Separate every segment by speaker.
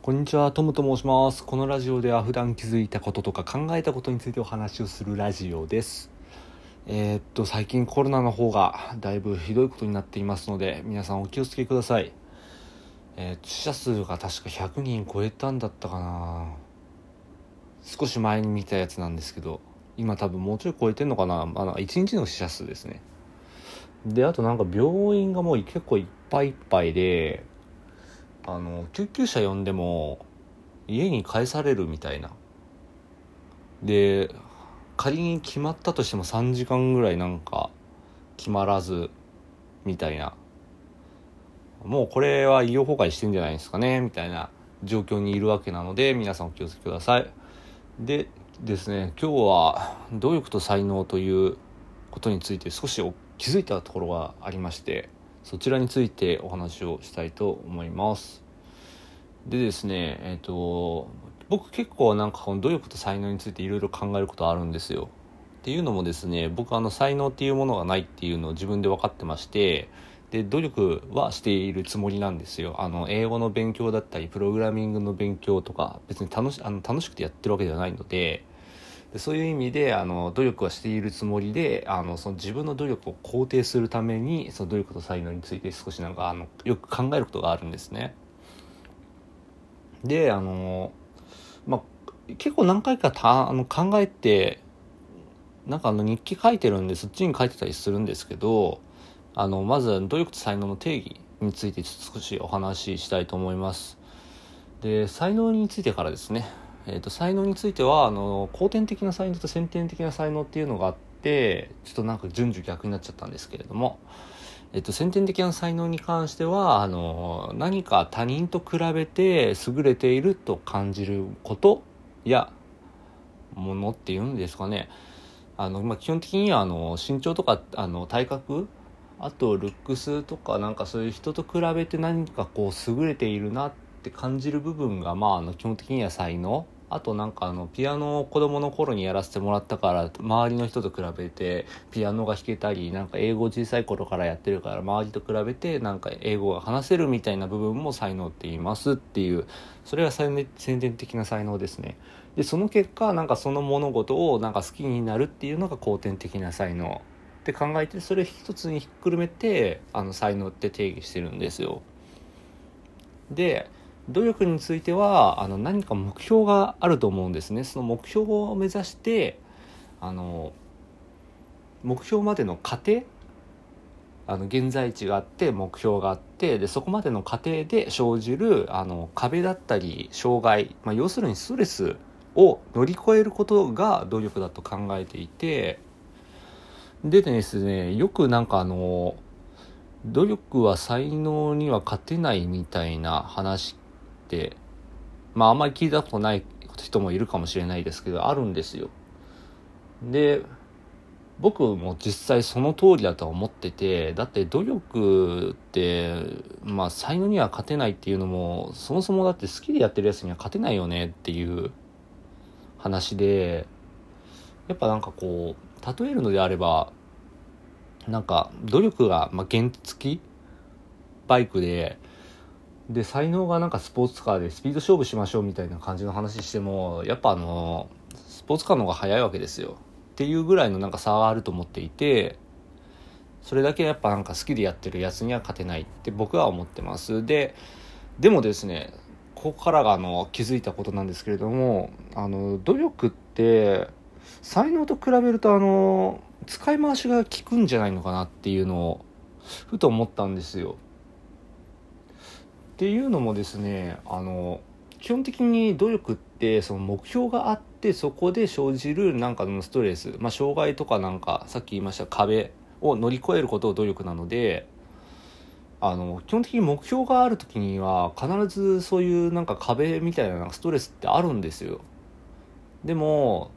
Speaker 1: こんにちは、トムと申します。このラジオでは普段気づいたこととか考えたことについてお話をするラジオです。えーっと、最近コロナの方がだいぶひどいことになっていますので、皆さんお気をつけください。えー、死者数が確か100人超えたんだったかな少し前に見たやつなんですけど、今多分もうちょい超えてんのかなあの、1日の死者数ですね。で、あとなんか病院がもう結構いっぱいいっぱいで、あの救急車呼んでも家に帰されるみたいな。で仮に決まったとしても3時間ぐらいなんか決まらずみたいな。もうこれは医療崩壊してんじゃないですかねみたいな。状況にいるわけなので皆さんお気をつけください。でですね今日は努力と才能ということについて少し気づいたところがありまして。そちらについてお話をしたいと思います。でですね、えっ、と、僕結構なんかこの努力と才能についていろいろ考えることあるんですよ。っていうのもですね、僕あの才能っていうものがないっていうのを自分で分かってまして、で、努力はしているつもりなんですよ。あの、英語の勉強だったり、プログラミングの勉強とか、別に楽しあの楽しくてやってるわけではないので、でそういう意味であの努力はしているつもりであのその自分の努力を肯定するためにその努力と才能について少しなんかあのよく考えることがあるんですね。であの、まあ、結構何回かたあの考えてなんかあの日記書いてるんでそっちに書いてたりするんですけどあのまず努力と才能の定義について少しお話ししたいと思います。で才能についてからですねえーと、才能についてはあの後天的な才能と先天的な才能っていうのがあってちょっとなんか順序逆になっちゃったんですけれども、えーと、先天的な才能に関してはあの何か他人と比べて優れていると感じることやものっていうんですかね。あの、まあ、基本的にはあの身長とかあの体格あとルックスとかなんかそういう人と比べて何かこう優れているなって感じる部分がまああの基本的には才能。あとなんかあのピアノを子供の頃にやらせてもらったから周りの人と比べてピアノが弾けたりなんか英語小さい頃からやってるから周りと比べてなんか英語が話せるみたいな部分も才能って言いますっていうそれが先天的な才能ですね。でその結果なんかその物事をなんか好きになるっていうのが後天的な才能って考えてそれ一つにひっくるめてあの才能って定義してるんですよ。で努力についてはあの何か目標があると思うんですね。その目標を目指してあの目標までの過程あの現在地があって目標があってでそこまでの過程で生じるあの壁だったり障害、まあ、要するにストレスを乗り越えることが努力だと考えていてでですねよくなんかあの努力は才能には勝てないみたいな話ってまああんまり聞いたことない人もいるかもしれないですけどあるんですよ。で僕も実際その通りだとは思っててだって努力ってまあ才能には勝てないっていうのもそもそもだって好きでやってるやつには勝てないよねっていう話でやっぱなんかこう例えるのであればなんか努力が、まあ、原付きバイクでで才能がなんかスポーツカーでスピード勝負しましょうみたいな感じの話してもやっぱあのスポーツカーの方が速いわけですよっていうぐらいのなんか差があると思っていてそれだけやっぱなんか好きでやってるやつには勝てないって僕は思ってますででもですねここからがあの気づいたことなんですけれどもあの努力って才能と比べるとあの使い回しが効くんじゃないのかなっていうのをふと思ったんですよ。っていうのもですねあの基本的に努力ってその目標があってそこで生じるなんかのストレス、まあ、障害とかなんかさっき言いました壁を乗り越えることを努力なのであの基本的に目標がある時には必ずそういうなんか壁みたいなストレスってあるんですよ。でも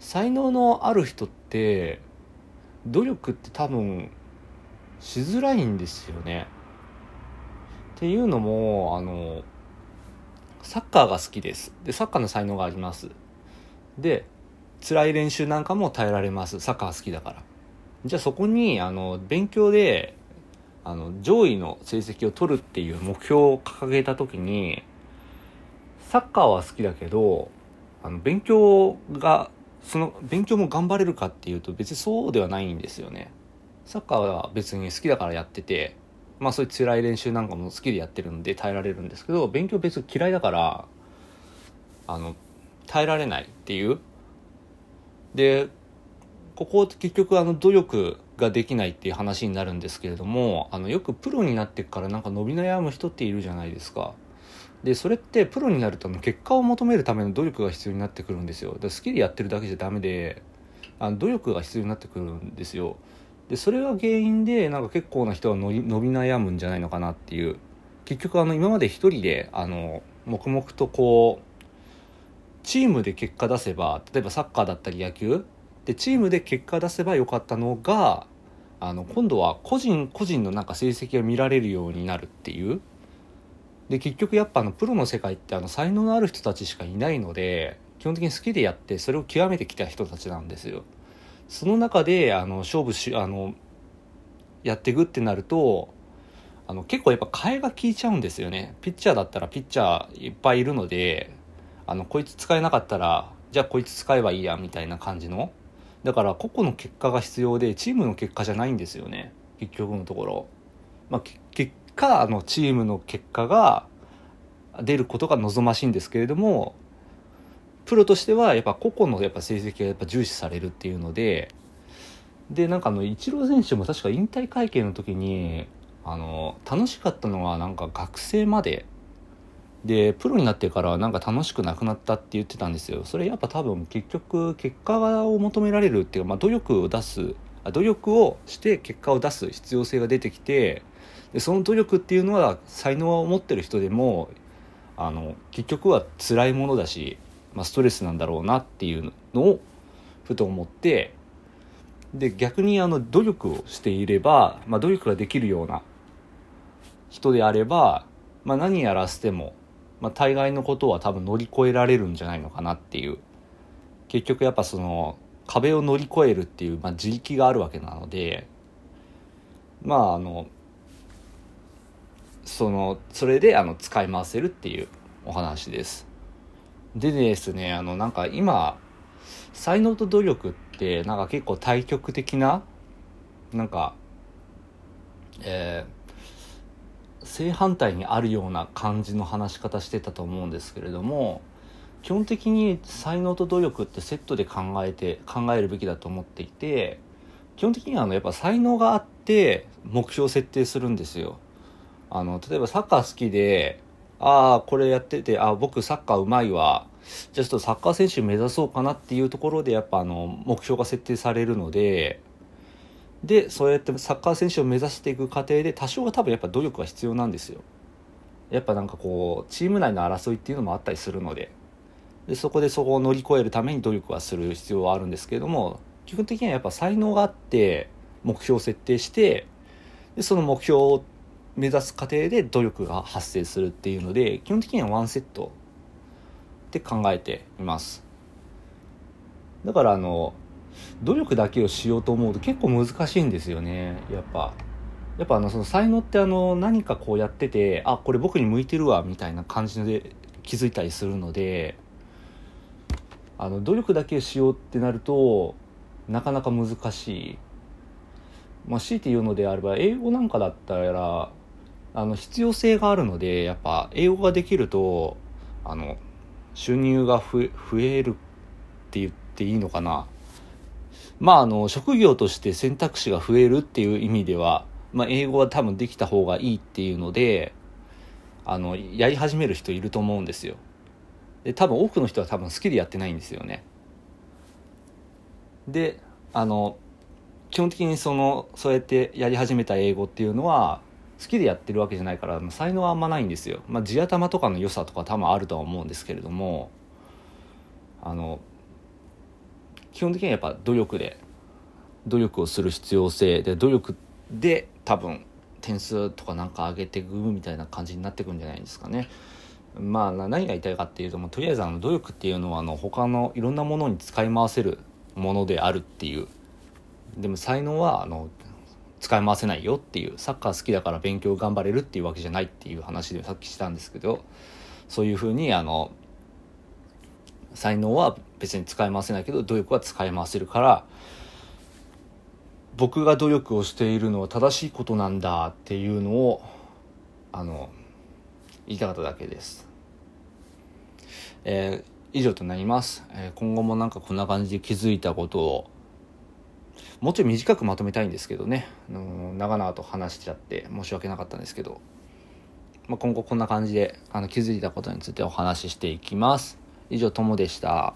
Speaker 1: 才能のある人って努力って多分しづらいんですよね。っていうのもあのサッカーが好きです。でサッカーの才能があります。で辛い練習なんかも耐えられます。サッカー好きだから。じゃあそこにあの勉強であの上位の成績を取るっていう目標を掲げた時にサッカーは好きだけどあの勉強がその勉強も頑張れるかっていうと別にそうではないんですよね。サッカーは別に好きだからやってて。まあそういう辛い練習なんかも好きでやってるんで耐えられるんですけど勉強別に嫌いだからあの耐えられないっていうでここ結局あの努力ができないっていう話になるんですけれどもあのよくプロになってからなんか伸び悩む人っているじゃないですか。でそれってプロになると結果を求めるための努力が必要になってくるんですよ。で好きでやってるだけじゃダメであの努力が必要になってくるんですよ。でそれが原因でなんか結構な人は伸び悩むんじゃないのかなっていう。結局あの今まで一人であの黙々とこうチームで結果出せば例えばサッカーだったり野球。でチームで結果出せばよかったのがあの今度は個人個人のなんか成績が見られるようになるっていう。で結局やっぱあのプロの世界ってあの才能のある人たちしかいないので基本的に好きでやってそれを極めてきた人たちなんですよ。その中であの勝負しあのやっていくってなるとあの結構やっぱ替えが効いちゃうんですよね。ピッチャーだったらピッチャーいっぱいいるのであのこいつ使えなかったらじゃあこいつ使えばいいやみたいな感じの。だから個々の結果が必要でチームの結果じゃないんですよね。結局のところ、まあ、結果あのチームの結果が出ることが望ましいんですけれどもプロとしてはやっぱ個々のやっぱ成績がやっぱ重視されるっていうのででなんかあのイチロー選手も確か引退会見の時にあの楽しかったのはなんか学生まで。でプロになってからなんか楽しくなくなったって言ってたんですよ。それやっぱ多分結局結果を求められるっていうか、まあ、努力を出す努力をして結果を出す必要性が出てきてでその努力っていうのは才能を持ってる人でもあの結局は辛いものだし、まあ、ストレスなんだろうなっていうのをふと思ってで逆にあの努力をしていれば、まあ、努力ができるような人であれば、まあ、何やらせてもまあ、大概のことは多分乗り越えられるんじゃないのかなっていう。結局やっぱその壁を乗り越えるっていう、まあ、自力があるわけなのでまああのそのそれであの使い回せるっていうお話です。でですねあのなんか今才能と努力ってなんか結構対極的ななんかえー正反対にあるような感じの話し方してたと思うんですけれども基本的に才能と努力ってセットで考えて考えるべきだと思っていて基本的にはあのやっぱ才能があって目標を設定するんですよ。あの例えばサッカー好きでああこれやっててあ僕サッカーうまいわ。じゃあちょっとサッカー選手目指そうかなっていうところでやっぱあの目標が設定されるので。でそうやってサッカー選手を目指していく過程で多少は多分やっぱ努力が必要なんですよ。やっぱなんかこうチーム内の争いっていうのもあったりするので。でそこでそこを乗り越えるために努力はする必要はあるんですけれども基本的にはやっぱ才能があって目標を設定してでその目標を目指す過程で努力が発生するっていうので基本的にはワンセットって考えています。だからあの努力だけをしようと思うと結構難しいんですよね。やっぱ。やっぱあのその才能ってあの何かこうやっててあこれ僕に向いてるわみたいな感じで気づいたりするのであの努力だけしようってなるとなかなか難しい。まあ強いて言うのであれば英語なんかだったらあの必要性があるのでやっぱ英語ができるとあの収入が増えるって言っていいのかなまあ、あの、職業として選択肢が増えるっていう意味では、まあ、英語は多分できた方がいいっていうので、あの、やり始める人いると思うんですよ。で、多分多くの人は多分好きでやってないんですよね。で、あの、基本的にその、そうやってやり始めた英語っていうのは、好きでやってるわけじゃないから才能はあんまないんですよ。まあ、地頭とかの良さとか多分あるとは思うんですけれどもあの基本的にはやっぱ努力で努力をする必要性で努力で多分点数とかなんか上げていくみたいな感じになってくんじゃないですかね。まあ何が言いたいかっていうともうとりあえずあの努力っていうのはあの他のいろんなものに使い回せるものであるっていうでも才能はあの使い回せないよっていうサッカー好きだから勉強頑張れるっていうわけじゃないっていう話でさっきしたんですけどそういうふうにあの才能は別に使い回せないけど努力は使い回せるから僕が努力をしているのは正しいことなんだっていうのをあの言いたかっただけです。えー、以上となります、えー、今後もなんかこんな感じで気づいたことをもうちょい短くまとめたいんですけどね、あの長々と話しちゃって申し訳なかったんですけど、まあ、今後こんな感じであの気づいたことについてお話ししていきます。以上、ともでした。